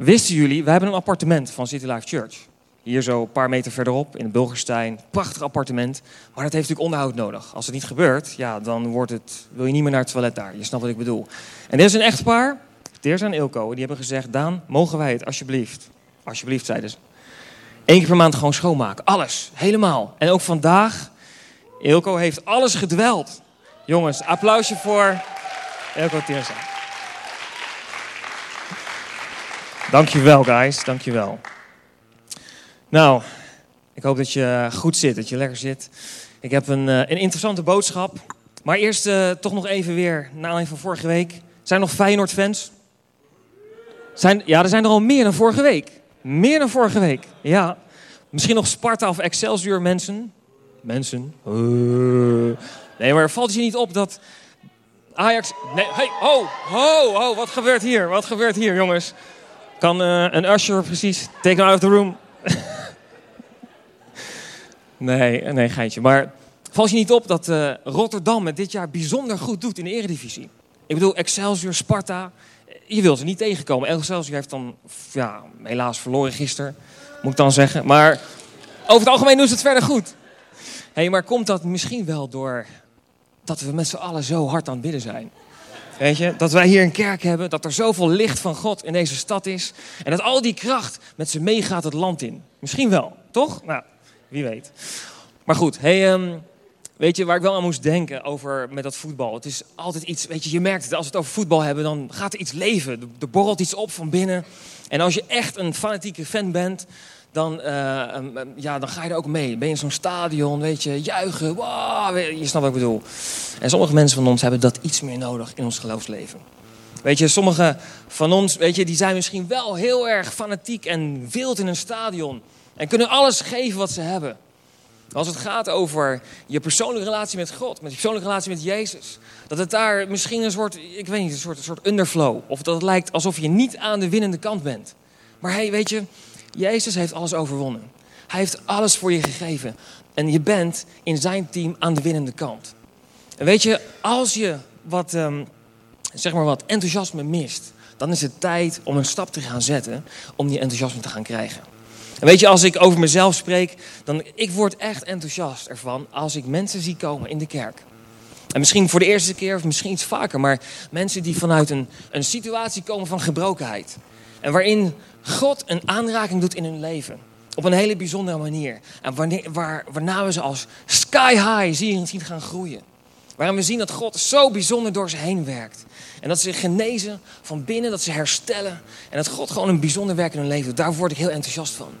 Wisten jullie, wij hebben een appartement van City Life Church. Hier zo een paar meter verderop in Bulgerstein. Prachtig appartement. Maar dat heeft natuurlijk onderhoud nodig. Als het niet gebeurt, ja, dan wordt het, wil je niet meer naar het toilet daar. Je snapt wat ik bedoel. En er is een echtpaar, Teers en Ilko, die hebben gezegd... Daan, mogen wij het alsjeblieft? Alsjeblieft, zeiden ze. Eén keer per maand gewoon schoonmaken. Alles, helemaal. En ook vandaag, Ilko heeft alles gedweld. Jongens, applausje voor Ilko Teersa. Dankjewel, guys. Dankjewel. Nou, ik hoop dat je goed zit, dat je lekker zit. Ik heb een, eh, een interessante boodschap. Maar eerst uh, toch nog even weer, na aanleiding van vorige week. Zijn er nog Feyenoord-fans? Zijn, ja, er zijn er al meer dan vorige week. Meer dan vorige week, ja. Misschien nog Sparta of Excelsior mensen. Mensen. Uh. Nee, maar valt je niet op dat Ajax... Nee, hey, oh, oh, oh, wat gebeurt hier? Wat gebeurt hier, jongens? Kan uh, een usher precies take out of the room? nee, nee, geintje. Maar valt je niet op dat uh, Rotterdam het dit jaar bijzonder goed doet in de eredivisie? Ik bedoel, Excelsior, Sparta, je wil ze niet tegenkomen. Excelsior heeft dan ja, helaas verloren gisteren, moet ik dan zeggen. Maar over het algemeen doen ze het verder goed. hey, maar komt dat misschien wel door dat we met z'n allen zo hard aan het bidden zijn? Weet je, dat wij hier een kerk hebben, dat er zoveel licht van God in deze stad is. En dat al die kracht met ze meegaat het land in. Misschien wel, toch? Nou, wie weet. Maar goed, hey, um, weet je waar ik wel aan moest denken over met dat voetbal? Het is altijd iets, weet je, je merkt het, als we het over voetbal hebben, dan gaat er iets leven. Er borrelt iets op van binnen. En als je echt een fanatieke fan bent, dan, uh, um, ja, dan ga je er ook mee. Ben je in zo'n stadion, weet je, juichen, wow, je snapt wat ik bedoel. En sommige mensen van ons hebben dat iets meer nodig in ons geloofsleven. Weet je, sommige van ons, weet je, die zijn misschien wel heel erg fanatiek en wild in een stadion. En kunnen alles geven wat ze hebben. Als het gaat over je persoonlijke relatie met God, met je persoonlijke relatie met Jezus. Dat het daar misschien een soort, ik weet niet, een soort, een soort underflow. Of dat het lijkt alsof je niet aan de winnende kant bent. Maar hey, weet je, Jezus heeft alles overwonnen. Hij heeft alles voor je gegeven. En je bent in zijn team aan de winnende kant. En weet je, als je wat, um, zeg maar wat enthousiasme mist, dan is het tijd om een stap te gaan zetten om die enthousiasme te gaan krijgen. En weet je, als ik over mezelf spreek, dan ik word echt enthousiast ervan als ik mensen zie komen in de kerk. En misschien voor de eerste keer of misschien iets vaker, maar mensen die vanuit een, een situatie komen van gebrokenheid. En waarin God een aanraking doet in hun leven. Op een hele bijzondere manier. En wanneer, waar, waarna we ze als sky high zien, zien gaan groeien. Waarin we zien dat God zo bijzonder door ze heen werkt. En dat ze genezen van binnen, dat ze herstellen. En dat God gewoon een bijzonder werk in hun leven doet. Daar word ik heel enthousiast van.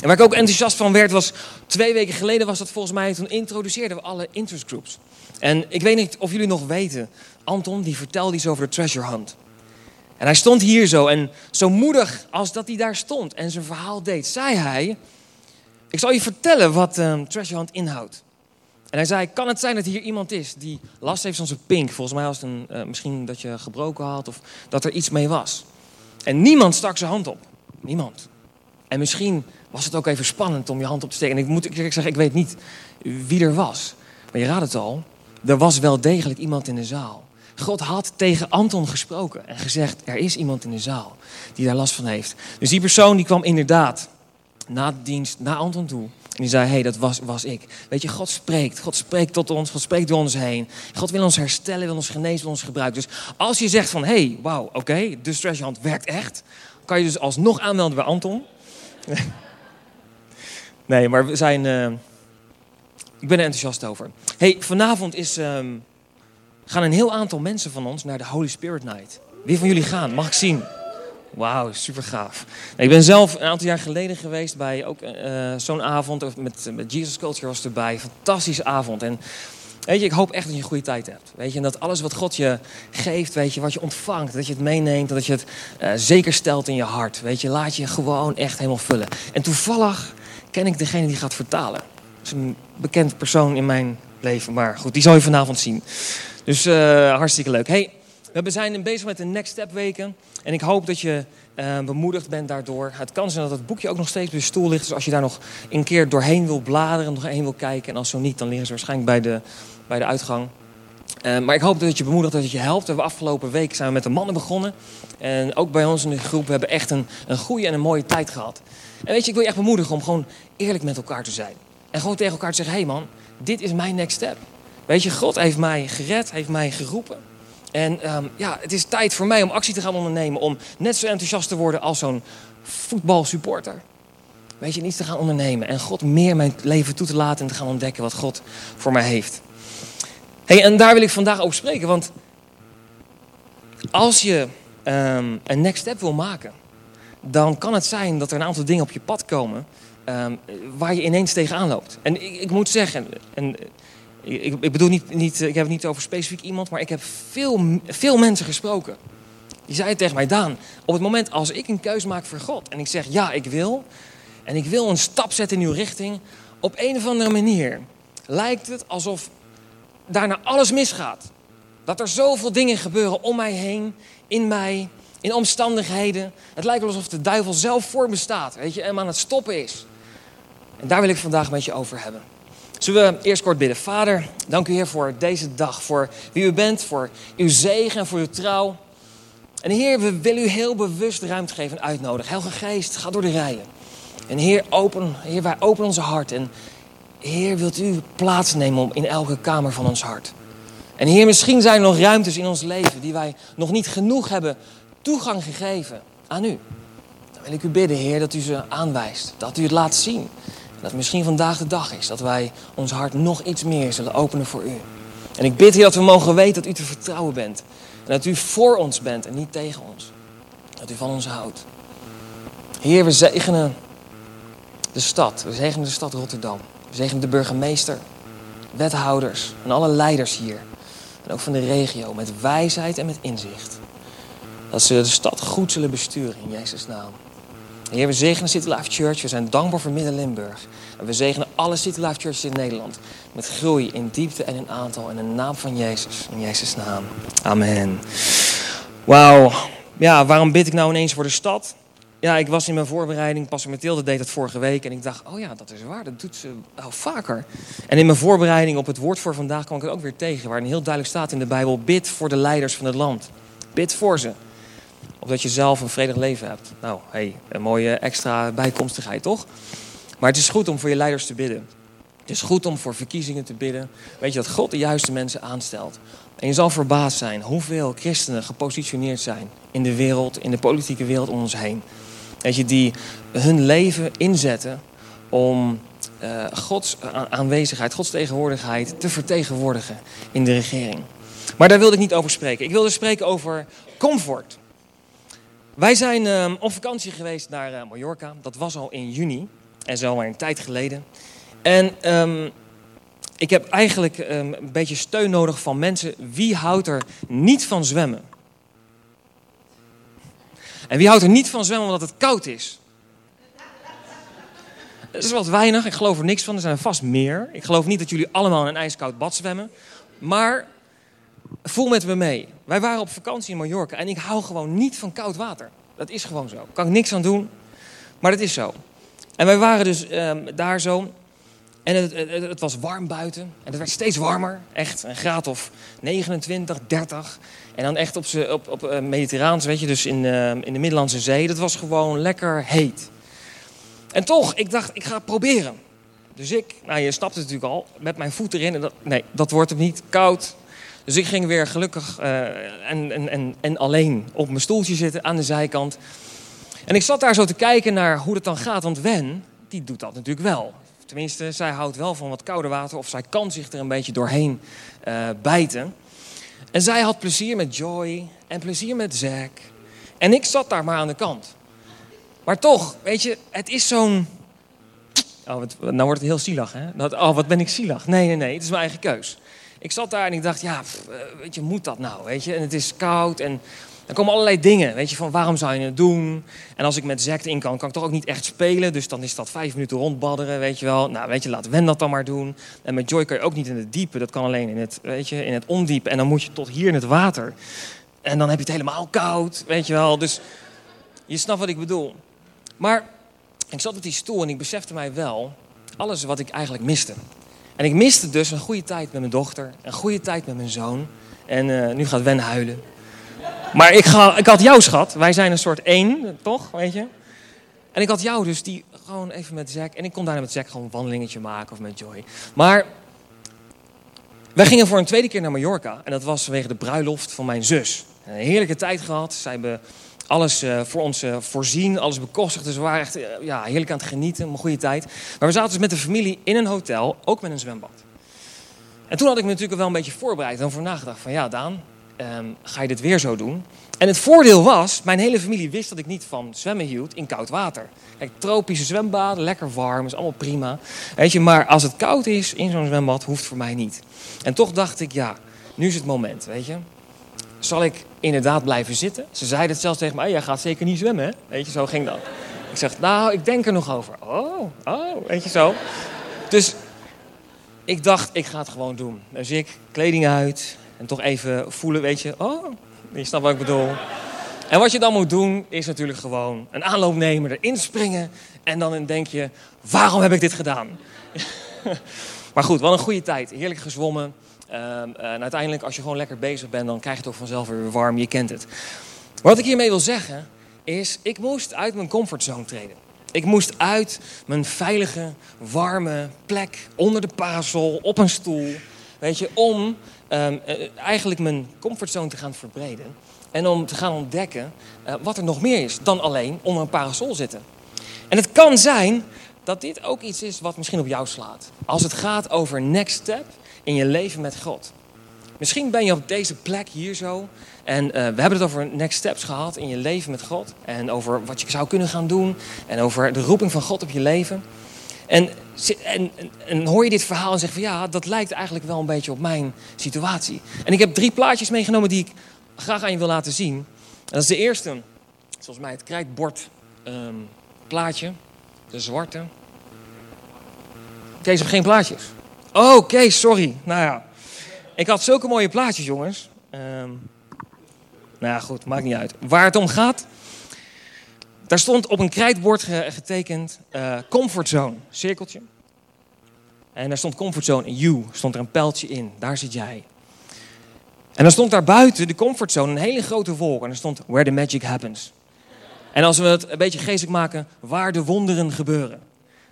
En waar ik ook enthousiast van werd was, twee weken geleden was dat volgens mij, toen introduceerden we alle interest groups. En ik weet niet of jullie nog weten, Anton die vertelde iets over de treasure hunt. En hij stond hier zo en zo moedig als dat hij daar stond en zijn verhaal deed, zei hij, ik zal je vertellen wat um, treasure hunt inhoudt. En hij zei, kan het zijn dat hier iemand is die last heeft van zijn pink? Volgens mij was het een, uh, misschien dat je gebroken had of dat er iets mee was. En niemand stak zijn hand op. Niemand. En misschien was het ook even spannend om je hand op te steken. En ik moet ik zeggen, ik weet niet wie er was. Maar je raadt het al, er was wel degelijk iemand in de zaal. God had tegen Anton gesproken en gezegd: er is iemand in de zaal die daar last van heeft. Dus die persoon die kwam inderdaad na de dienst naar Anton toe. En die zei: hé, hey, dat was, was ik. Weet je, God spreekt. God spreekt tot ons. God spreekt door ons heen. God wil ons herstellen, wil ons genezen, wil ons gebruiken. Dus als je zegt van: hé, hey, wauw, oké, okay, de stresshand werkt echt. Kan je dus alsnog aanmelden bij Anton. nee, maar we zijn. Uh, ik ben er enthousiast over. hey, vanavond is. Um, gaan een heel aantal mensen van ons naar de Holy Spirit Night. Wie van jullie gaan? Mag ik zien? Wauw, super gaaf. Ik ben zelf een aantal jaar geleden geweest bij ook uh, zo'n avond. Met, met Jesus Culture was erbij. Fantastische avond. En weet je, ik hoop echt dat je een goede tijd hebt. Weet je, en dat alles wat God je geeft, weet je, wat je ontvangt, dat je het meeneemt, dat je het uh, zeker stelt in je hart. Weet je, laat je gewoon echt helemaal vullen. En toevallig ken ik degene die gaat vertalen. Dat is een bekend persoon in mijn leven, maar goed, die zal je vanavond zien. Dus uh, hartstikke leuk. Hey, we zijn bezig met de Next Step weken. En ik hoop dat je uh, bemoedigd bent daardoor. Het kan zijn dat het boekje ook nog steeds op je stoel ligt. Dus als je daar nog een keer doorheen wil bladeren, nog heen wil kijken. En als zo niet, dan liggen ze waarschijnlijk bij de, bij de uitgang. Eh, maar ik hoop dat het je bemoedigt, dat het je helpt. We hebben afgelopen week zijn we met de mannen begonnen. En ook bij ons in de groep we hebben echt een, een goede en een mooie tijd gehad. En weet je, ik wil je echt bemoedigen om gewoon eerlijk met elkaar te zijn. En gewoon tegen elkaar te zeggen, hé hey man, dit is mijn next step. Weet je, God heeft mij gered, heeft mij geroepen. En ehm, ja, het is tijd voor mij om actie te gaan ondernemen. Om net zo enthousiast te worden als zo'n voetbalsupporter. Weet je, iets te gaan ondernemen. En God meer mijn leven toe te laten en te gaan ontdekken wat God voor mij heeft. Hey, en daar wil ik vandaag over spreken. Want als je ehm, een next step wil maken, dan kan het zijn dat er een aantal dingen op je pad komen um, waar je ineens tegenaan loopt. En ik, ik moet zeggen, en, ik, ik, bedoel niet, niet, ik heb het niet over specifiek iemand, maar ik heb veel, veel mensen gesproken. Die zeiden tegen mij, Daan, op het moment als ik een keuze maak voor God en ik zeg ja, ik wil, en ik wil een stap zetten in uw richting, op een of andere manier lijkt het alsof daarna alles misgaat. Dat er zoveel dingen gebeuren om mij heen, in mij, in omstandigheden. Het lijkt alsof de duivel zelf voor me staat, weet je, en aan het stoppen is. En daar wil ik vandaag met je over hebben. Zullen we eerst kort bidden. Vader, dank u Heer voor deze dag, voor wie u bent, voor uw zegen en voor uw trouw. En Heer, we willen u heel bewust ruimte geven en uitnodigen. Helge Geest, ga door de rijen. En Heer, open, Heer, wij openen onze hart. En Heer, wilt u plaatsnemen om in elke kamer van ons hart. En Heer, misschien zijn er nog ruimtes in ons leven die wij nog niet genoeg hebben toegang gegeven aan u. Dan wil ik u bidden, Heer, dat u ze aanwijst. Dat u het laat zien. Dat misschien vandaag de dag is dat wij ons hart nog iets meer zullen openen voor u. En ik bid, Heer, dat we mogen weten dat u te vertrouwen bent. En dat u voor ons bent en niet tegen ons. Dat u van ons houdt. Heer, we zegenen de stad. We zegenen de stad Rotterdam. We zegenen de burgemeester, wethouders en alle leiders hier. En ook van de regio met wijsheid en met inzicht. Dat ze de stad goed zullen besturen in Jezus' naam. Heer, we zegenen City Life Church. We zijn dankbaar voor Midden-Limburg. En we zegenen alle City Life Churches in Nederland. Met groei in diepte en in aantal. In de naam van Jezus. In Jezus' naam. Amen. Wauw. Ja, waarom bid ik nou ineens voor de stad? Ja, ik was in mijn voorbereiding, Pastor Mathilde deed dat vorige week. En ik dacht, oh ja, dat is waar, dat doet ze wel vaker. En in mijn voorbereiding op het woord voor vandaag kwam ik het ook weer tegen. Waarin heel duidelijk staat in de Bijbel, bid voor de leiders van het land. Bid voor ze. Of dat je zelf een vredig leven hebt. Nou, hey, een mooie extra bijkomstigheid, toch? Maar het is goed om voor je leiders te bidden. Het is goed om voor verkiezingen te bidden. Weet je dat God de juiste mensen aanstelt. En je zal verbaasd zijn hoeveel christenen gepositioneerd zijn in de wereld, in de politieke wereld om ons heen. Weet je, die hun leven inzetten om uh, Gods aanwezigheid, Gods tegenwoordigheid te vertegenwoordigen in de regering. Maar daar wilde ik niet over spreken. Ik wilde spreken over comfort. Wij zijn uh, op vakantie geweest naar uh, Mallorca. Dat was al in juni. En zo maar een tijd geleden. En um, ik heb eigenlijk um, een beetje steun nodig van mensen. Wie houdt er niet van zwemmen? En wie houdt er niet van zwemmen omdat het koud is? Dat is wat weinig. Ik geloof er niks van. Er zijn vast meer. Ik geloof niet dat jullie allemaal in een ijskoud bad zwemmen. Maar voel met me mee. Wij waren op vakantie in Mallorca en ik hou gewoon niet van koud water. Dat is gewoon zo. Kan ik niks aan doen. Maar dat is zo. En wij waren dus um, daar zo. En het, het, was warm buiten. En het werd steeds warmer. Echt een graad of 29, 30. En dan echt op, op, op uh, Mediterraans, weet je, dus in, uh, in de Middellandse Zee. Dat was gewoon lekker heet. En toch, ik dacht, ik ga het proberen. Dus ik, nou je snapt het natuurlijk al, met mijn voet erin. En dat, nee, dat wordt hem niet. Koud. Dus ik ging weer gelukkig uh, en, en, en, en alleen op mijn stoeltje zitten aan de zijkant. En ik zat daar zo te kijken naar hoe het dan gaat. Want Wen, die doet dat natuurlijk wel. Tenminste, zij houdt wel van wat kouder water. Of zij kan zich er een beetje doorheen uh, bijten. En zij had plezier met Joy en plezier met Zack. En ik zat daar maar aan de kant. Maar toch, weet je, het is zo'n... Oh, wat, nou wordt het heel zielig, hè? Dat, oh, wat ben ik zielig. Nee, nee, nee, het is mijn eigen keus. Ik zat daar en ik dacht, ja, pff, weet je, moet dat nou, weet je? En het is koud en er komen allerlei dingen, weet je, van waarom zou je het doen? En als ik met Zack in kan, kan ik toch ook niet echt spelen. Dus dan is dat vijf minuten rondbadderen, weet je wel. Nou, weet je, laat Wen dat dan maar doen. En met Joy kan je ook niet in het diepe. Dat kan alleen in het, weet je, in het ondiepe. En dan moet je tot hier in het water. En dan heb je het helemaal koud, weet je wel. Dus je snapt wat ik bedoel. Maar ik zat op die stoel en ik besefte mij wel alles wat ik eigenlijk miste. En ik miste dus een goede tijd met mijn dochter, een goede tijd met mijn zoon. En eh, nu gaat Wen huilen. Maar ik, ga, ik had jou, schat. Wij zijn een soort één, toch? Weet je? En ik had jou dus, die gewoon even met Zack. En ik kon daarna met Zack gewoon een wandelingetje maken of met Joy. Maar wij gingen voor een tweede keer naar Mallorca. En dat was vanwege de bruiloft van mijn zus. Een heerlijke tijd gehad. Zij hebben alles uh, voor ons uh, voorzien, alles bekostigd. Dus we waren echt uh, ja, heerlijk aan het genieten, een goede tijd. Maar we zaten dus met de familie in een hotel, ook met een zwembad. En toen had ik me natuurlijk wel een beetje voorbereid en over nagedacht van ja Daan, um, ga je dit weer zo doen? En het voordeel was, mijn hele familie wist dat ik niet van zwemmen hield in koud water. Kijk, tropische zwembaden, lekker warm, is allemaal prima. Weet je, maar als het koud is in zo'n zwembad, hoeft voor mij niet. En toch dacht ik, ja, nu is het moment, weet je. Zal ik inderdaad blijven zitten? Ze zeiden het zelfs tegen mij, jij gaat zeker niet zwemmen, hè? Weet je, zo ging dat. Ik zeg, nou, ik denk er nog over. Oh, oh, weet je zo. Dus ik dacht, ik ga het gewoon doen. Dus ik, kleding uit en toch even voelen, weet je. Oh, je snapt wat ik bedoel. En wat je dan moet doen, is natuurlijk gewoon een aanloop nemen, erin springen. En dan denk je, waarom heb ik dit gedaan? maar goed, wel een goede tijd. Heerlijk gezwommen. Um, en uiteindelijk, als je gewoon lekker bezig bent, dan krijg je het toch vanzelf weer warm. Je kent het. Wat ik hiermee wil zeggen, is ik moest uit mijn comfortzone treden. Ik moest uit mijn veilige, warme plek onder de parasol, op een stoel. Weet je, om um, eigenlijk mijn comfortzone te gaan verbreden. En om te gaan ontdekken uh, wat er nog meer is dan alleen onder een parasol zitten. En het kan zijn dat dit ook iets is wat misschien op jou slaat. Als het gaat over next step in je leven met God. Misschien ben je op deze plek hier zo. En uh, we hebben het over next steps gehad in je leven met God. En over wat je zou kunnen gaan doen. En over de roeping van God op je leven. En, en, en, hoor je dit verhaal en zeg van ja, dat lijkt eigenlijk wel een beetje op mijn situatie. En ik heb drie plaatjes meegenomen die ik graag aan je wil laten zien. En dat is de eerste, zoals mij het krijtbord um, plaatje. De zwarte. Kees, geen plaatjes. Oh, oké, sorry. Nou ja, ik had zulke mooie plaatjes, jongens. Um, nou ja, goed, maakt niet uit. Waar het om gaat, daar stond op een krijtbord getekend uh, comfortzone, cirkeltje. En daar stond comfortzone en you, stond er een pijltje in. Daar zit jij. En dan stond daar buiten de comfortzone een hele grote wolk. En er stond where the magic happens. En als we het een beetje geestelijk maken, waar de wonderen gebeuren.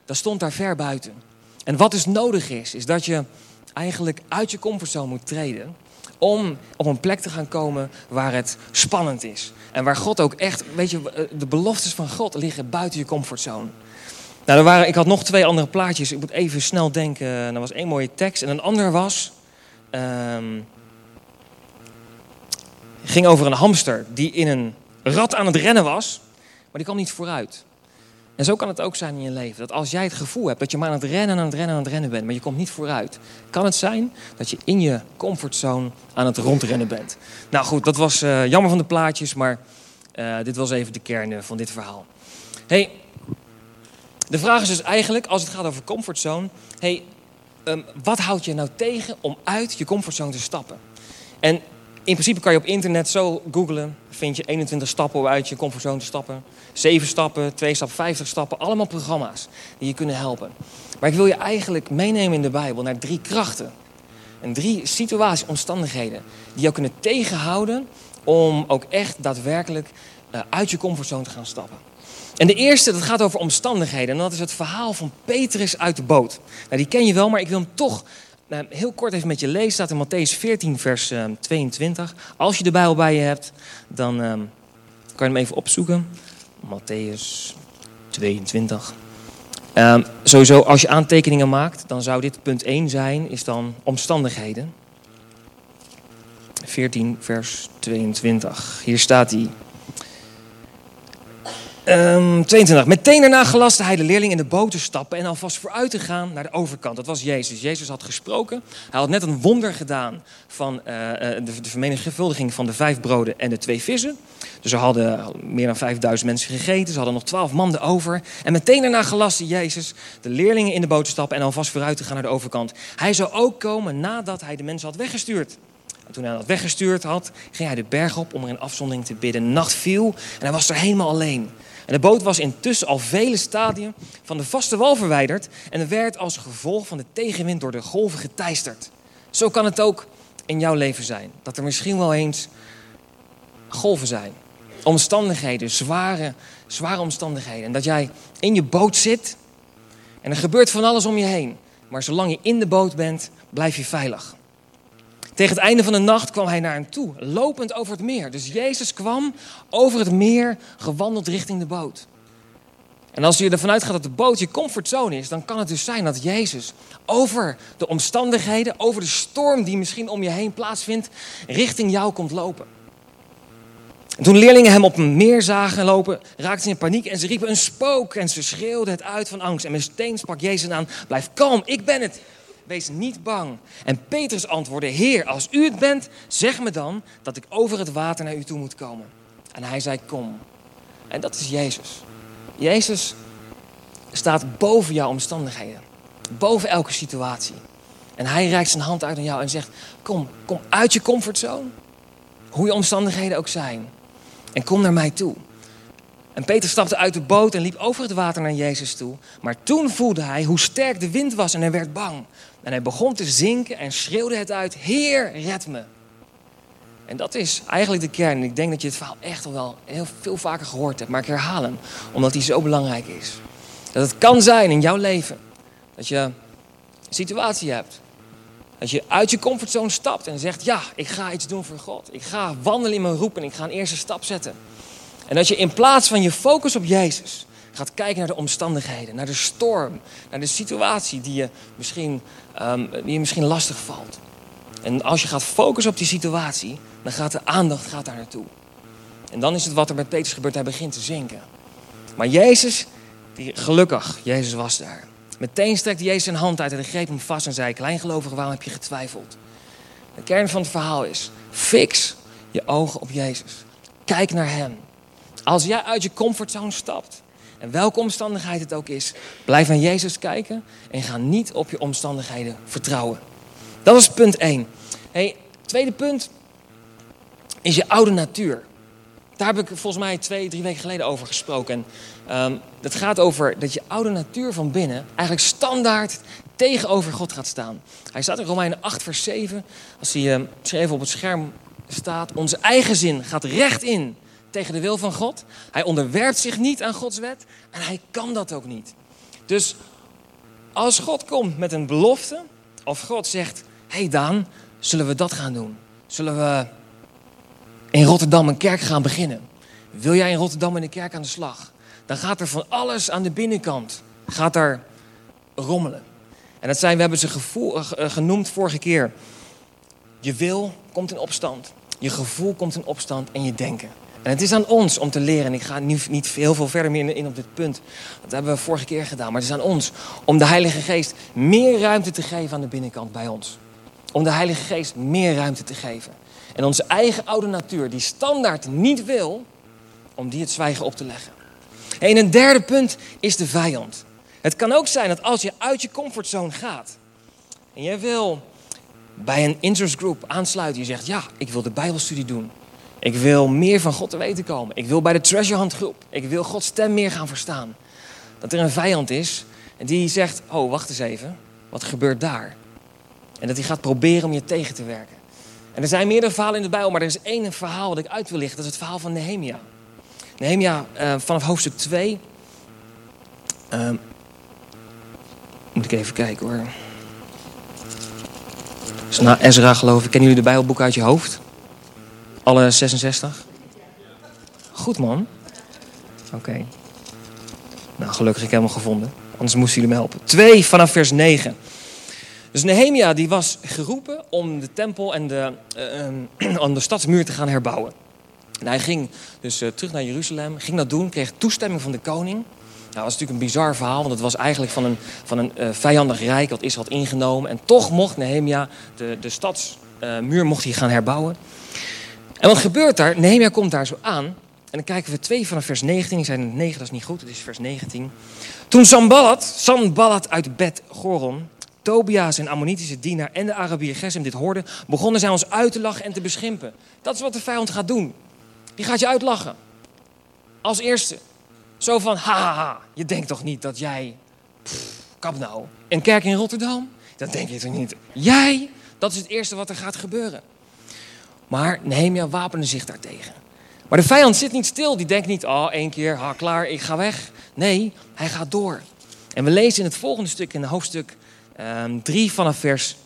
Dat stond daar ver buiten. En wat dus nodig is, is dat je eigenlijk uit je comfortzone moet treden. Om op een plek te gaan komen waar het spannend is. En waar God ook echt, weet je, de beloftes van God liggen buiten je comfortzone. Nou, er waren, ik had nog twee andere plaatjes. Ik moet even snel denken. Er was één mooie tekst. En een ander was. Um, ging over een hamster die in een rat aan het rennen was. Maar die kwam niet vooruit. En zo kan het ook zijn in je leven. Dat als jij het gevoel hebt dat je maar aan het rennen, aan het rennen, aan het rennen bent, maar je komt niet vooruit, kan het zijn dat je in je comfortzone aan het rondrennen bent. Nou goed, dat was uh, jammer van de plaatjes, maar uh, dit was even de kern van dit verhaal. Hey, de vraag is dus eigenlijk, als het gaat over comfortzone, hey, um, wat houdt je nou tegen om uit je comfortzone te stappen? En in principe kan je op internet zo googlen. Vind je 21 stappen om uit je comfortzone te stappen. 7 stappen, 2 stappen, 50 stappen. Allemaal programma's die je kunnen helpen. Maar ik wil je eigenlijk meenemen in de Bijbel naar drie krachten. En drie situaties, omstandigheden. Die jou kunnen tegenhouden om ook echt daadwerkelijk uh, uit je comfortzone te gaan stappen. En de eerste, dat gaat over omstandigheden. En dat is het verhaal van Petrus uit de boot. Nou, die ken je wel, maar ik wil hem toch nou, heel kort even met je lezen. staat in Matthäus 14, vers uh, 22. Als je de Bijbel bij je hebt, dan uh, kan je hem even opzoeken. Matthäus 22. Uh, sowieso, als je aantekeningen maakt, dan zou dit punt 1 zijn, is dan omstandigheden. 14, vers 22. Hier staat hij. Um, 22. Meteen daarna gelastte hij de leerling in de boot te stappen en alvast vooruit te gaan naar de overkant. Dat was Jezus. Jezus had gesproken. Hij had net een wonder gedaan van uh, de, de vermenigvuldiging van de vijf broden en de twee vissen. Dus er hadden meer dan 5000 mensen gegeten. Ze hadden nog twaalf mannen over. En meteen daarna gelastte Jezus de leerlingen in de boot te stappen en alvast vooruit te gaan naar de overkant. Hij zou ook komen nadat hij de mensen had weggestuurd. En toen hij dat weggestuurd had, ging hij de berg op om er in afzondering te bidden. Nacht viel en hij was er helemaal alleen. En de boot was intussen al vele stadia van de vaste wal verwijderd en werd als gevolg van de tegenwind door de golven geteisterd. Zo kan het ook in jouw leven zijn. Dat er misschien wel eens golven zijn. Omstandigheden, zware, zware omstandigheden. En dat jij in je boot zit en er gebeurt van alles om je heen. Maar zolang je in de boot bent, blijf je veilig. Tegen het einde van de nacht kwam hij naar hem toe, lopend over het meer. Dus Jezus kwam over het meer, gewandeld richting de boot. En als je ervan uitgaat dat de boot je comfortzone is, dan kan het dus zijn dat Jezus over de omstandigheden, over de storm die misschien om je heen plaatsvindt, richting jou komt lopen. En toen leerlingen hem op een meer zagen lopen, raakten ze in paniek en ze riepen een spook en ze schreeuwden het uit van angst. En meteen sprak Jezus aan, blijf kalm, ik ben het. Wees niet bang. En Petrus antwoordde, Heer, als u het bent, zeg me dan dat ik over het water naar u toe moet komen. En hij zei, kom. En dat is Jezus. Jezus staat boven jouw omstandigheden. Boven elke situatie. En hij reikt zijn hand uit naar jou en zegt, kom, kom uit je comfortzone. Hoe je omstandigheden ook zijn. En kom naar mij toe. En Peter stapte uit de boot en liep over het water naar Jezus toe. Maar toen voelde hij hoe sterk de wind was en hij werd bang. En hij begon te zinken en schreeuwde het uit: Heer, red me. En dat is eigenlijk de kern. Ik denk dat je het verhaal echt al wel heel veel vaker gehoord hebt. Maar ik herhaal hem, omdat hij zo belangrijk is. Dat het kan zijn in jouw leven dat je een situatie hebt. Dat je uit je comfortzone stapt en zegt: Ja, ik ga iets doen voor God. Ik ga wandelen in mijn roep en ik ga een eerste stap zetten. En dat je in plaats van je focus op Jezus gaat kijken naar de omstandigheden, naar de storm, naar de situatie die je misschien, um, die je misschien lastig valt. En als je gaat focussen op die situatie, dan gaat de aandacht gaat daar naartoe. En dan is het wat er met Petrus gebeurt, hij begint te zinken. Maar Jezus, die, gelukkig, Jezus was daar. Meteen strekte Jezus zijn hand uit en greep hem vast en zei: Kleingelovige, waarom heb je getwijfeld? De kern van het verhaal is: fix je ogen op Jezus. Kijk naar Hem. Als jij uit je comfortzone stapt, en welke omstandigheid het ook is, blijf naar Jezus kijken en ga niet op je omstandigheden vertrouwen. Dat is punt 1. Hey, tweede punt is je oude natuur. Daar heb ik volgens mij twee, drie weken geleden over gesproken. En, um, dat gaat over dat je oude natuur van binnen eigenlijk standaard tegenover God gaat staan. Hij staat in Romeinen 8, vers 7. Als hij uh, even op het scherm staat. Onze eigen zin gaat recht in tegen de wil van God. Hij onderwerpt zich niet aan Gods wet en hij kan dat ook niet. Dus als God komt met een belofte, of God zegt: hey Daan, zullen we dat gaan doen? Zullen we in Rotterdam een kerk gaan beginnen? Wil jij in Rotterdam in de kerk aan de slag? Dan gaat er van alles aan de binnenkant gaat er rommelen. En dat zijn, we hebben ze gevoel, uh, genoemd vorige keer. Je wil komt in opstand. Je gevoel komt in opstand en je denken. En het is aan ons om te leren. En ik ga nu niet heel veel verder meer in op dit punt. Dat hebben we vorige keer gedaan. Maar het is aan ons om de Heilige Geest meer ruimte te geven aan de binnenkant bij ons. Om de Heilige Geest meer ruimte te geven. En onze eigen oude natuur, die standaard niet wil, om die het zwijgen op te leggen. En een derde punt is de vijand. Het kan ook zijn dat als je uit je comfortzone gaat en jij wil bij een interest group aansluiten, je zegt ja, ik wil de Bijbelstudie doen. Ik wil meer van God te weten komen. Ik wil bij de treasure hunt groep. Ik wil Gods stem meer gaan verstaan. Dat er een vijand is en die zegt: Oh, wacht eens even. Wat gebeurt daar? En dat hij gaat proberen om je tegen te werken. En er zijn meerdere verhalen in de Bijbel, maar er is één verhaal wat ik uit wil lichten. Dat is het verhaal van Nehemia. Nehemia uh, vanaf hoofdstuk 2. Uh, ehm, moet ik even kijken hoor. is na Ezra geloof ik. Kennen jullie de Bijbelboek uit je hoofd? Alle 66? Goed man. Oké. Nou, gelukkig ik hem gevonden. Anders moesten jullie me helpen. 2 vanaf vers 9. Dus Nehemia die was geroepen om de tempel en de, uh, de stadsmuur te gaan herbouwen. En hij ging dus uh, terug naar Jeruzalem, ging dat doen, kreeg toestemming van de koning. Nou, dat was natuurlijk een bizar verhaal, want het was eigenlijk van een, van een uh, vijandig rijk dat Israël had ingenomen. En toch mocht Nehemia de, de stadsmuur mocht hij gaan herbouwen. En wat gebeurt daar? Nehemia komt daar zo aan. En dan kijken we twee vanaf vers 19. Ik zei 9, dat is niet goed. Het is vers 19. Toen Sanballat, Sanballat uit Bet Goron, Tobia zijn Ammonitische dienaar en de Arabier Gesem dit hoorden, begonnen zij ons uit te lachen en te beschimpen. Dat is wat de vijand gaat doen. Die gaat je uitlachen. Als eerste. Zo van, haha, je denkt toch niet dat jij, pff, kap nou, een kerk in Rotterdam? Dat denk je toch niet? Jij, dat is het eerste wat er gaat gebeuren. Maar Nehemia wapende zich daartegen. Maar de vijand zit niet stil. Die denkt niet, oh, één keer, ha, klaar, ik ga weg. Nee, hij gaat door. En we lezen in het volgende stuk, in hoofdstuk 3 ehm, vanaf vers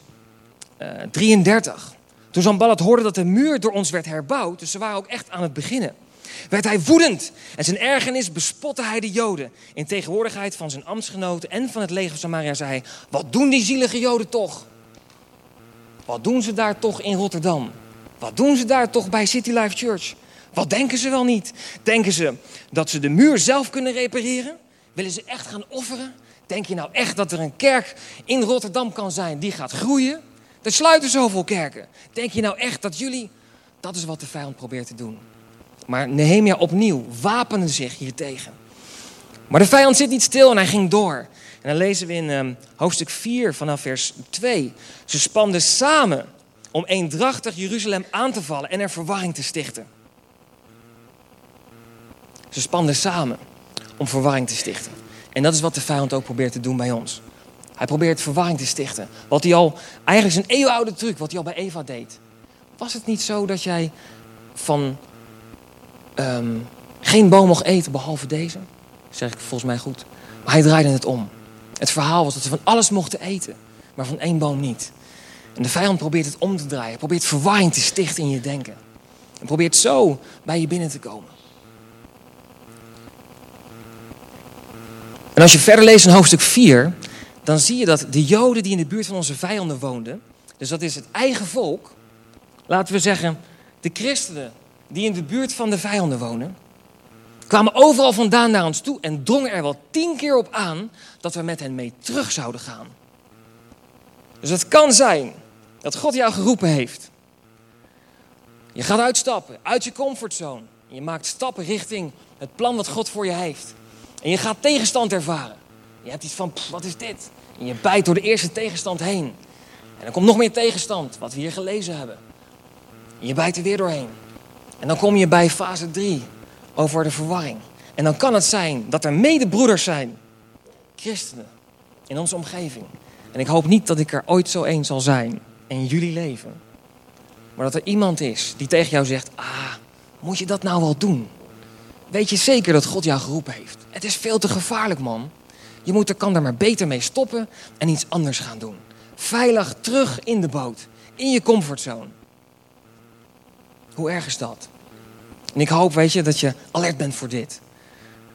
uh, 33. Toen Zambalat hoorde dat de muur door ons werd herbouwd, dus ze waren ook echt aan het beginnen, werd hij woedend. En zijn ergernis bespotte hij de Joden. In tegenwoordigheid van zijn ambtsgenoten en van het leger van Samaria zei hij, wat doen die zielige Joden toch? Wat doen ze daar toch in Rotterdam? Wat doen ze daar toch bij City Life Church? Wat denken ze wel niet? Denken ze dat ze de muur zelf kunnen repareren? Willen ze echt gaan offeren? Denk je nou echt dat er een kerk in Rotterdam kan zijn die gaat groeien? Er sluiten zoveel kerken. Denk je nou echt dat jullie. Dat is wat de vijand probeert te doen. Maar Nehemia opnieuw wapende zich hiertegen. Maar de vijand zit niet stil en hij ging door. En dan lezen we in um, hoofdstuk 4 vanaf vers 2. Ze spanden samen om eendrachtig Jeruzalem aan te vallen en er verwarring te stichten. Ze spanden samen om verwarring te stichten. En dat is wat de vijand ook probeert te doen bij ons. Hij probeert verwarring te stichten. Wat hij al, eigenlijk is een eeuwenoude truc, wat hij al bij Eva deed. Was het niet zo dat jij van ehm, geen boom mocht eten behalve deze? zeg ik volgens mij goed. Maar hij draaide het om. Het verhaal was dat ze van alles mochten eten, maar van één boom niet. En de vijand probeert het om te draaien, probeert verwarring te stichten in je denken. En probeert zo bij je binnen te komen. En als je verder leest in hoofdstuk 4, dan zie je dat de Joden die in de buurt van onze vijanden woonden, dus dat is het eigen volk, laten we zeggen de christenen die in de buurt van de vijanden wonen, kwamen overal vandaan naar ons toe en drongen er wel tien keer op aan dat we met hen mee terug zouden gaan. Dus het kan zijn dat God jou geroepen heeft. Je gaat uitstappen, uit je comfortzone. Je maakt stappen richting het plan wat God voor je heeft. En je gaat tegenstand ervaren. Je hebt iets van, wat is dit? En je bijt door de eerste tegenstand heen. En dan komt nog meer tegenstand, wat we hier gelezen hebben. En je bijt er weer doorheen. En dan kom je bij fase 3, over de verwarring. En dan kan het zijn dat er medebroeders zijn, christenen, in onze omgeving. En ik hoop niet dat ik er ooit zo een zal zijn in jullie leven. Maar dat er iemand is die tegen jou zegt, ah, moet je dat nou wel doen? Weet je zeker dat God jou geroepen heeft? Het is veel te gevaarlijk, man. Je moet er, kan er maar beter mee stoppen en iets anders gaan doen. Veilig terug in de boot, in je comfortzone. Hoe erg is dat? En ik hoop, weet je, dat je alert bent voor dit.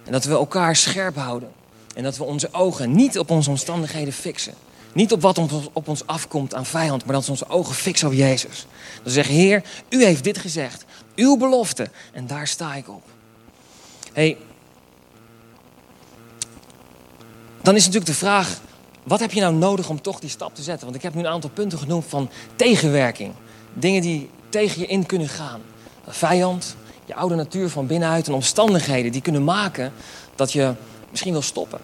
En dat we elkaar scherp houden. En dat we onze ogen niet op onze omstandigheden fixen. Niet op wat op ons afkomt aan vijand, maar dat we onze ogen fixen op Jezus. Dan zeggen, Heer, u heeft dit gezegd. Uw belofte. En daar sta ik op. hey, dan is natuurlijk de vraag, wat heb je nou nodig om toch die stap te zetten? Want ik heb nu een aantal punten genoemd van tegenwerking. Dingen die tegen je in kunnen gaan. vijand, je oude natuur van binnenuit en omstandigheden die kunnen maken dat je misschien wil stoppen.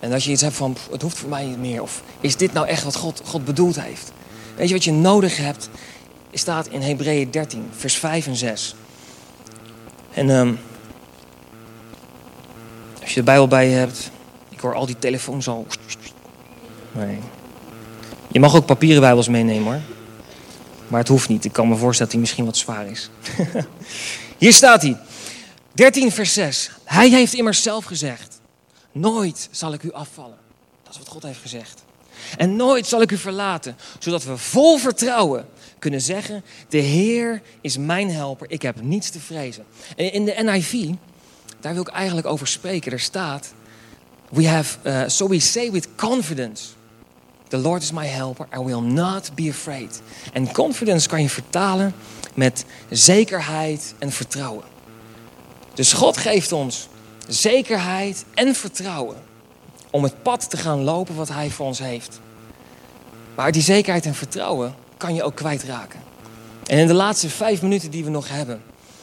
En dat je iets hebt van, het hoeft voor mij niet meer. Of is dit nou echt wat God, God bedoeld heeft? Weet je wat je nodig hebt? staat in Hebreeën 13, vers 5 en 6. En um, als je de Bijbel bij je hebt, ik hoor al die telefoons al. Nee. Je mag ook papieren Bijbels meenemen hoor. Maar het hoeft niet. Ik kan me voorstellen dat hij misschien wat zwaar is. Hier staat hij. 13 vers 6. Hij heeft immers zelf gezegd. Nooit zal ik u afvallen. Dat is wat God heeft gezegd. En nooit zal ik u verlaten. Zodat we vol vertrouwen kunnen zeggen. De Heer is mijn helper. Ik heb niets te vrezen. En in de NIV. Daar wil ik eigenlijk over spreken. Er staat. We have, uh, so we say with confidence. The Lord is my helper. I will not be afraid. En confidence kan je vertalen met zekerheid en vertrouwen. Dus God geeft ons zekerheid en vertrouwen om het pad te gaan lopen wat Hij voor ons heeft. Maar die zekerheid en vertrouwen kan je ook kwijtraken. En in de laatste vijf minuten die we nog hebben,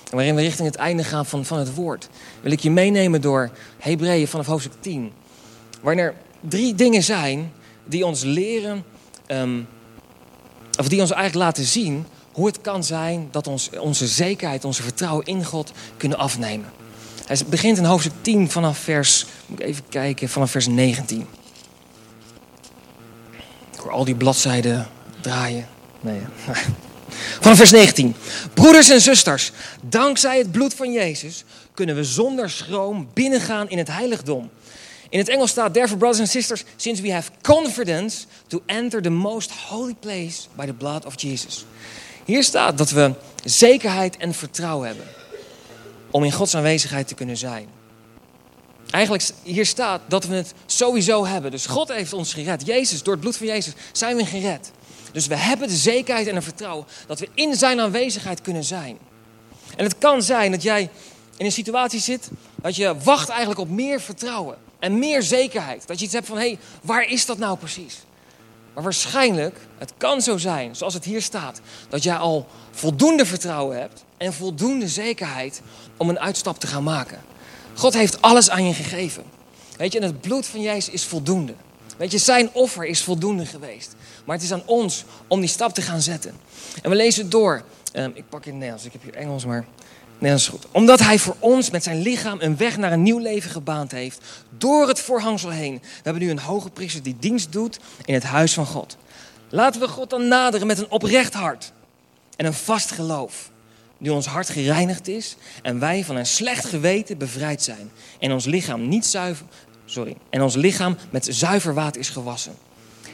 waarin we richting het einde gaan van, van het woord, wil ik je meenemen door Hebreeën vanaf hoofdstuk 10. Waarin er drie dingen zijn die ons leren, ehm, of die ons eigenlijk laten zien hoe het kan zijn dat ons, onze zekerheid, onze vertrouwen in God kunnen afnemen. Hij begint in hoofdstuk 10 vanaf vers, moet ik even kijken, vanaf vers 19. Ik hoor al die bladzijden draaien. Nee. Vanaf vers 19. Broeders en zusters, dankzij het bloed van Jezus kunnen we zonder schroom binnengaan in het heiligdom. In het Engels staat, therefore brothers and sisters, since we have confidence to enter the most holy place by the blood of Jesus. Hier staat dat we zekerheid en vertrouwen hebben om in Gods aanwezigheid te kunnen zijn. Eigenlijk hier staat dat we het sowieso hebben. Dus God heeft ons gered. Jezus, door het bloed van Jezus zijn we gered. Dus we hebben de zekerheid en het vertrouwen dat we in zijn aanwezigheid kunnen zijn. En het kan zijn dat jij in een situatie zit dat je wacht eigenlijk op meer vertrouwen en meer zekerheid. Dat je iets hebt van, hé, hey, waar is dat nou precies? Maar waarschijnlijk, het kan zo zijn, zoals het hier staat, dat jij al voldoende vertrouwen hebt en voldoende zekerheid om een uitstap te gaan maken. God heeft alles aan je gegeven. Weet je, en het bloed van Jezus is voldoende. Weet je, zijn offer is voldoende geweest. Maar het is aan ons om die stap te gaan zetten. En we lezen door. Um, ik pak in Nederlands, ik heb hier Engels, maar Nederlands is goed. Omdat hij voor ons met zijn lichaam een weg naar een nieuw leven gebaand heeft. Door het voorhangsel heen. We hebben nu een hoge priester die dienst doet in het huis van God. Laten we God dan naderen met een oprecht hart. En een vast geloof. Nu ons hart gereinigd is en wij van een slecht geweten bevrijd zijn. En ons lichaam niet zuiver, sorry, en ons lichaam met zuiver water is gewassen.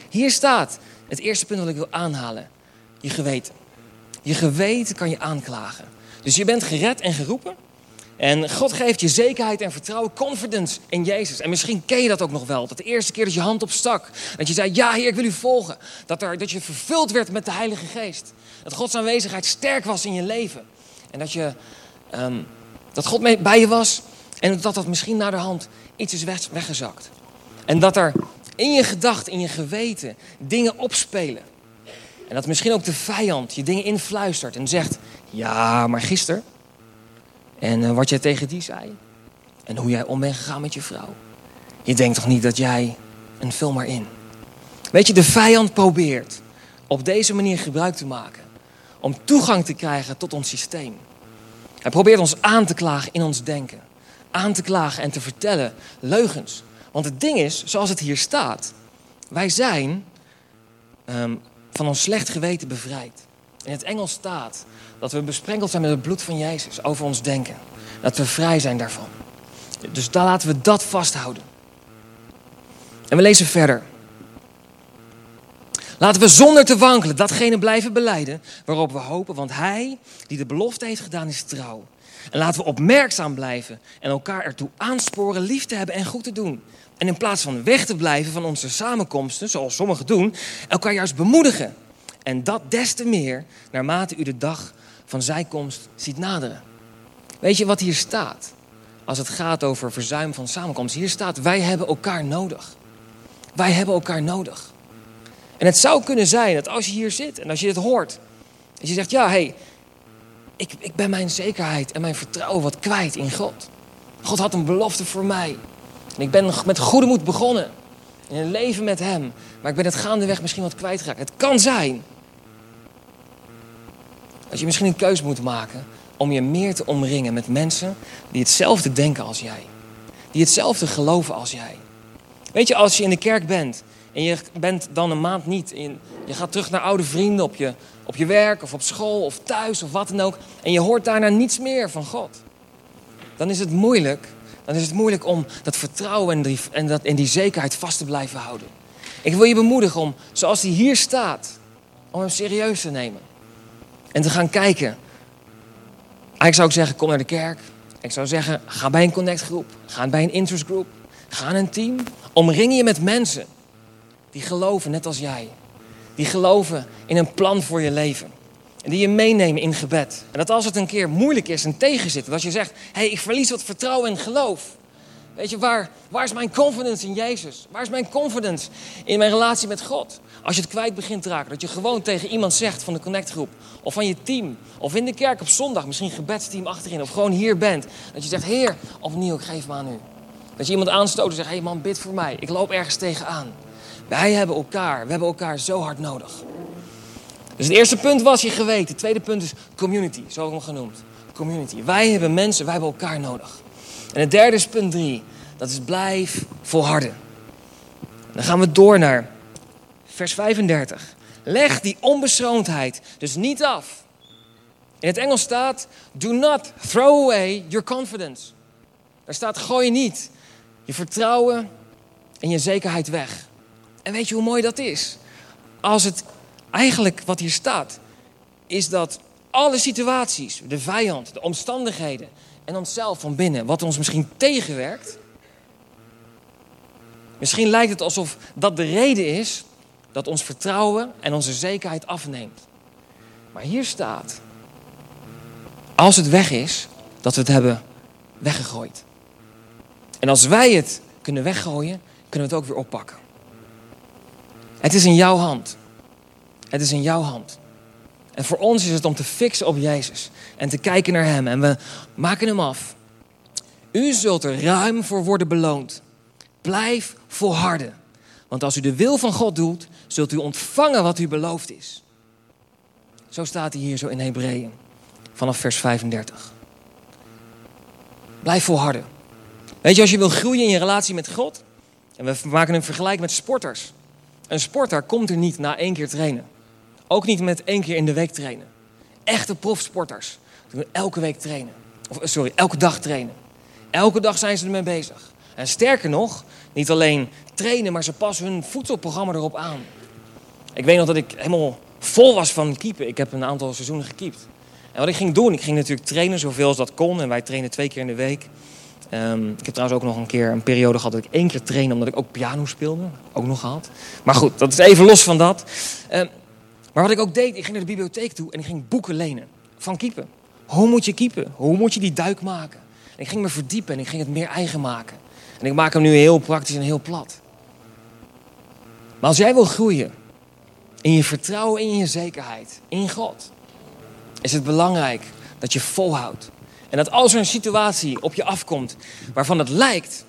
Hier staat het eerste punt dat ik wil aanhalen. Je geweten. Je geweten kan je aanklagen. Dus je bent gered en geroepen. En God geeft je zekerheid en vertrouwen, confidence in Jezus. En misschien ken je dat ook nog wel. Dat de eerste keer dat je hand op stak. Dat je zei, ja Heer, ik wil u volgen. Dat, er, dat je vervuld werd met de Heilige Geest. Dat Gods aanwezigheid sterk was in je leven. En dat, je, um, dat God mee, bij je was. En dat dat misschien naar de hand iets is weggezakt. En dat er in je gedachten, in je geweten, dingen opspelen. En dat misschien ook de vijand je dingen influistert en zegt: Ja, maar gisteren. En uh, wat jij tegen die zei. En hoe jij om bent gegaan met je vrouw. Je denkt toch niet dat jij. een vul maar in. Weet je, de vijand probeert op deze manier gebruik te maken. Om toegang te krijgen tot ons systeem. Hij probeert ons aan te klagen in ons denken. Aan te klagen en te vertellen leugens. Want het ding is, zoals het hier staat, wij zijn um, van ons slecht geweten bevrijd. In het Engels staat dat we besprenkeld zijn met het bloed van Jezus over ons denken. Dat we vrij zijn daarvan. Dus daar laten we dat vasthouden. En we lezen verder. Laten we zonder te wankelen datgene blijven beleiden waarop we hopen, want Hij die de belofte heeft gedaan is trouw. En laten we opmerkzaam blijven en elkaar ertoe aansporen lief te hebben en goed te doen. En in plaats van weg te blijven van onze samenkomsten, zoals sommigen doen, elkaar juist bemoedigen. En dat des te meer naarmate u de dag van zijkomst ziet naderen. Weet je wat hier staat? Als het gaat over verzuim van samenkomst. Hier staat, wij hebben elkaar nodig. Wij hebben elkaar nodig. En het zou kunnen zijn dat als je hier zit en als je dit hoort, dat je zegt, ja, hé, hey, ik, ik ben mijn zekerheid en mijn vertrouwen wat kwijt in God. God had een belofte voor mij. En ik ben met goede moed begonnen. In een leven met Hem. Maar ik ben het gaandeweg misschien wat kwijtgeraakt. Het kan zijn dat je misschien een keuze moet maken om je meer te omringen met mensen die hetzelfde denken als jij. Die hetzelfde geloven als jij. Weet je, als je in de kerk bent en je bent dan een maand niet. En je gaat terug naar oude vrienden op je, op je werk of op school of thuis of wat dan ook. En je hoort daarna niets meer van God. Dan is het moeilijk. Dan is het moeilijk om dat vertrouwen en die, en, dat, en die zekerheid vast te blijven houden. Ik wil je bemoedigen om, zoals hij hier staat, om hem serieus te nemen. En te gaan kijken. Ik zou ook zeggen, kom naar de kerk. Ik zou zeggen, ga bij een connectgroep. Ga bij een interest group. Ga in een team. Omring je met mensen die geloven net als jij. Die geloven in een plan voor je leven. En die je meenemen in gebed. En dat als het een keer moeilijk is en tegenzit. Dat je zegt, hé, hey, ik verlies wat vertrouwen en geloof. Weet je, waar, waar is mijn confidence in Jezus? Waar is mijn confidence in mijn relatie met God? Als je het kwijt begint te raken. Dat je gewoon tegen iemand zegt van de connectgroep. Of van je team. Of in de kerk op zondag. Misschien gebedsteam achterin. Of gewoon hier bent. Dat je zegt, Heer, opnieuw, ik geef me aan u. Dat je iemand aanstoot en zegt, hé hey man, bid voor mij. Ik loop ergens tegenaan. Wij hebben elkaar. We hebben elkaar zo hard nodig. Dus het eerste punt was je geweten. Het tweede punt is community. Zo heb ik hem genoemd. Community. Wij hebben mensen, wij hebben elkaar nodig. En het derde is punt drie. Dat is blijf volharden. Dan gaan we door naar vers 35. Leg die onbeschroomdheid dus niet af. In het Engels staat: Do not throw away your confidence. Daar staat: gooi niet je vertrouwen en je zekerheid weg. En weet je hoe mooi dat is? Als het eigenlijk wat hier staat, is dat alle situaties, de vijand, de omstandigheden en onszelf van binnen, wat ons misschien tegenwerkt. Misschien lijkt het alsof dat de reden is dat ons vertrouwen en onze zekerheid afneemt. Maar hier staat, als het weg is, dat we het hebben weggegooid. En als wij het kunnen weggooien, kunnen we het ook weer oppakken. Het is in jouw hand. Het is in jouw hand. En voor ons is het om te fixen op Jezus en te kijken naar Hem. En we maken Hem af. U zult er ruim voor worden beloond. Blijf volharden. Want als u de wil van God doet, zult u ontvangen wat u beloofd is. Zo staat hij hier zo in Hebreeën, vanaf vers 35. Blijf volharden. Weet je, als je wil groeien in je relatie met God, en we maken een vergelijk met sporters. Een sporter komt er niet na één keer trainen. Ook niet met één keer in de week trainen. Echte profsporters doen elke week trainen. Of sorry, elke dag trainen. Elke dag zijn ze ermee bezig. En sterker nog, niet alleen trainen, maar ze passen hun voedselprogramma erop aan. Ik weet nog dat ik helemaal vol was van keepen. Ik heb een aantal seizoenen gekiept. En wat ik ging doen, ik ging natuurlijk trainen zoveel als dat kon. En wij trainen twee keer in de week. Um, ik heb trouwens ook nog een keer een periode gehad dat ik één keer trainde omdat ik ook piano speelde. Ook nog gehad. Maar goed, dat is even los van dat. Um, maar wat ik ook deed, ik ging naar de bibliotheek toe en ik ging boeken lenen van keepen. Hoe moet je keepen? Hoe moet je die duik maken? En ik ging me verdiepen en ik ging het meer eigen maken. En ik maak hem nu heel praktisch en heel plat. Maar als jij wil groeien in je vertrouwen, in je zekerheid, in God, is het belangrijk dat je volhoudt. En dat als er een situatie op je afkomt waarvan het lijkt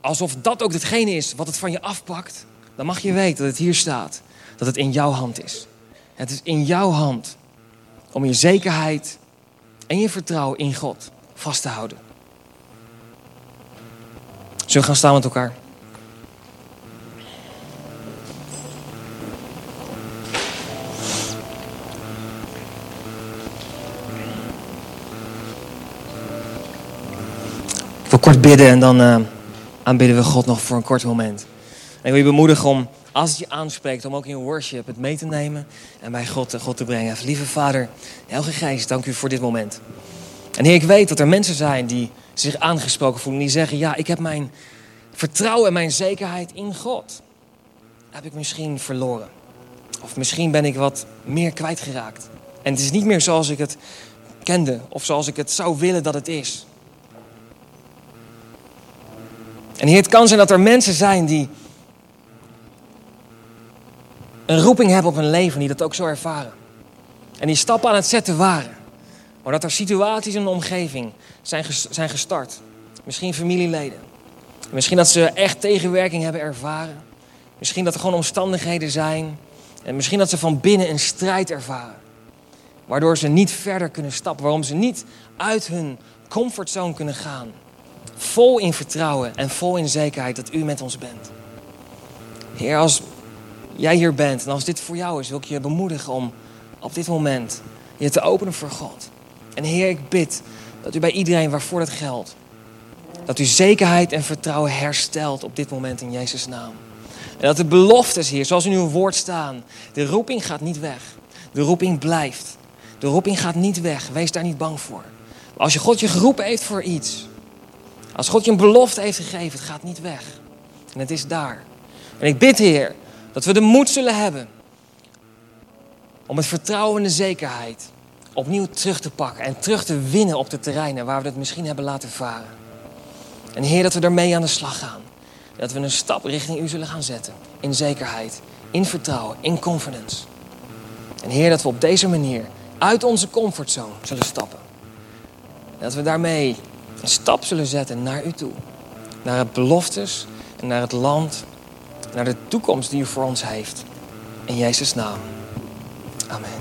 alsof dat ook hetgene is wat het van je afpakt, dan mag je weten dat het hier staat dat het in jouw hand is. Het is in jouw hand om je zekerheid en je vertrouwen in God vast te houden. Zullen we gaan staan met elkaar? Kort bidden en dan uh, aanbidden we God nog voor een kort moment. En ik wil je bemoedigen om als het je aanspreekt om ook in worship het mee te nemen en bij God, God te brengen. Lieve Vader, Heilige Geest, dank u voor dit moment. En Heer, ik weet dat er mensen zijn die zich aangesproken voelen. Die zeggen, ja, ik heb mijn vertrouwen en mijn zekerheid in God. Heb ik misschien verloren. Of misschien ben ik wat meer kwijtgeraakt. En het is niet meer zoals ik het kende. Of zoals ik het zou willen dat het is. En Heer, het kan zijn dat er mensen zijn die een roeping hebben op hun leven die dat ook zo ervaren. En die stappen aan het zetten waren. Maar dat er situaties in de omgeving zijn, zijn gestart. Misschien familieleden. Misschien dat ze echt tegenwerking hebben ervaren. Misschien dat er gewoon omstandigheden zijn. En misschien dat ze van binnen een strijd ervaren. Waardoor ze niet verder kunnen stappen. Waarom ze niet uit hun comfortzone kunnen gaan. Vol in vertrouwen en vol in zekerheid dat u met ons bent. Heer, als jij hier bent en als dit voor jou is, wil ik je bemoedigen om op dit moment je te openen voor God. En Heer, ik bid dat u bij iedereen waarvoor dat geldt, dat u zekerheid en vertrouwen herstelt op dit moment in Jezus' naam. En dat de beloftes hier, zoals in uw woord staan, de roeping gaat niet weg. De roeping blijft. De roeping gaat niet weg. Wees daar niet bang voor. Maar als je God je geroepen heeft voor iets, als God je een belofte heeft gegeven, het gaat niet weg. En het is daar. En ik bid, Heer, dat we de moed zullen hebben om het vertrouwen en de zekerheid opnieuw terug te pakken en terug te winnen op de terreinen waar we het misschien hebben laten varen. En Heer, dat we daarmee aan de slag gaan. Dat we een stap richting U zullen gaan zetten. In zekerheid, in vertrouwen, in confidence. En Heer, dat we op deze manier uit onze comfortzone zullen stappen. Dat we daarmee een stap zullen zetten naar U toe. Naar het beloftes en naar het land naar de toekomst die u voor ons heeft. In Jezus' naam. Amen.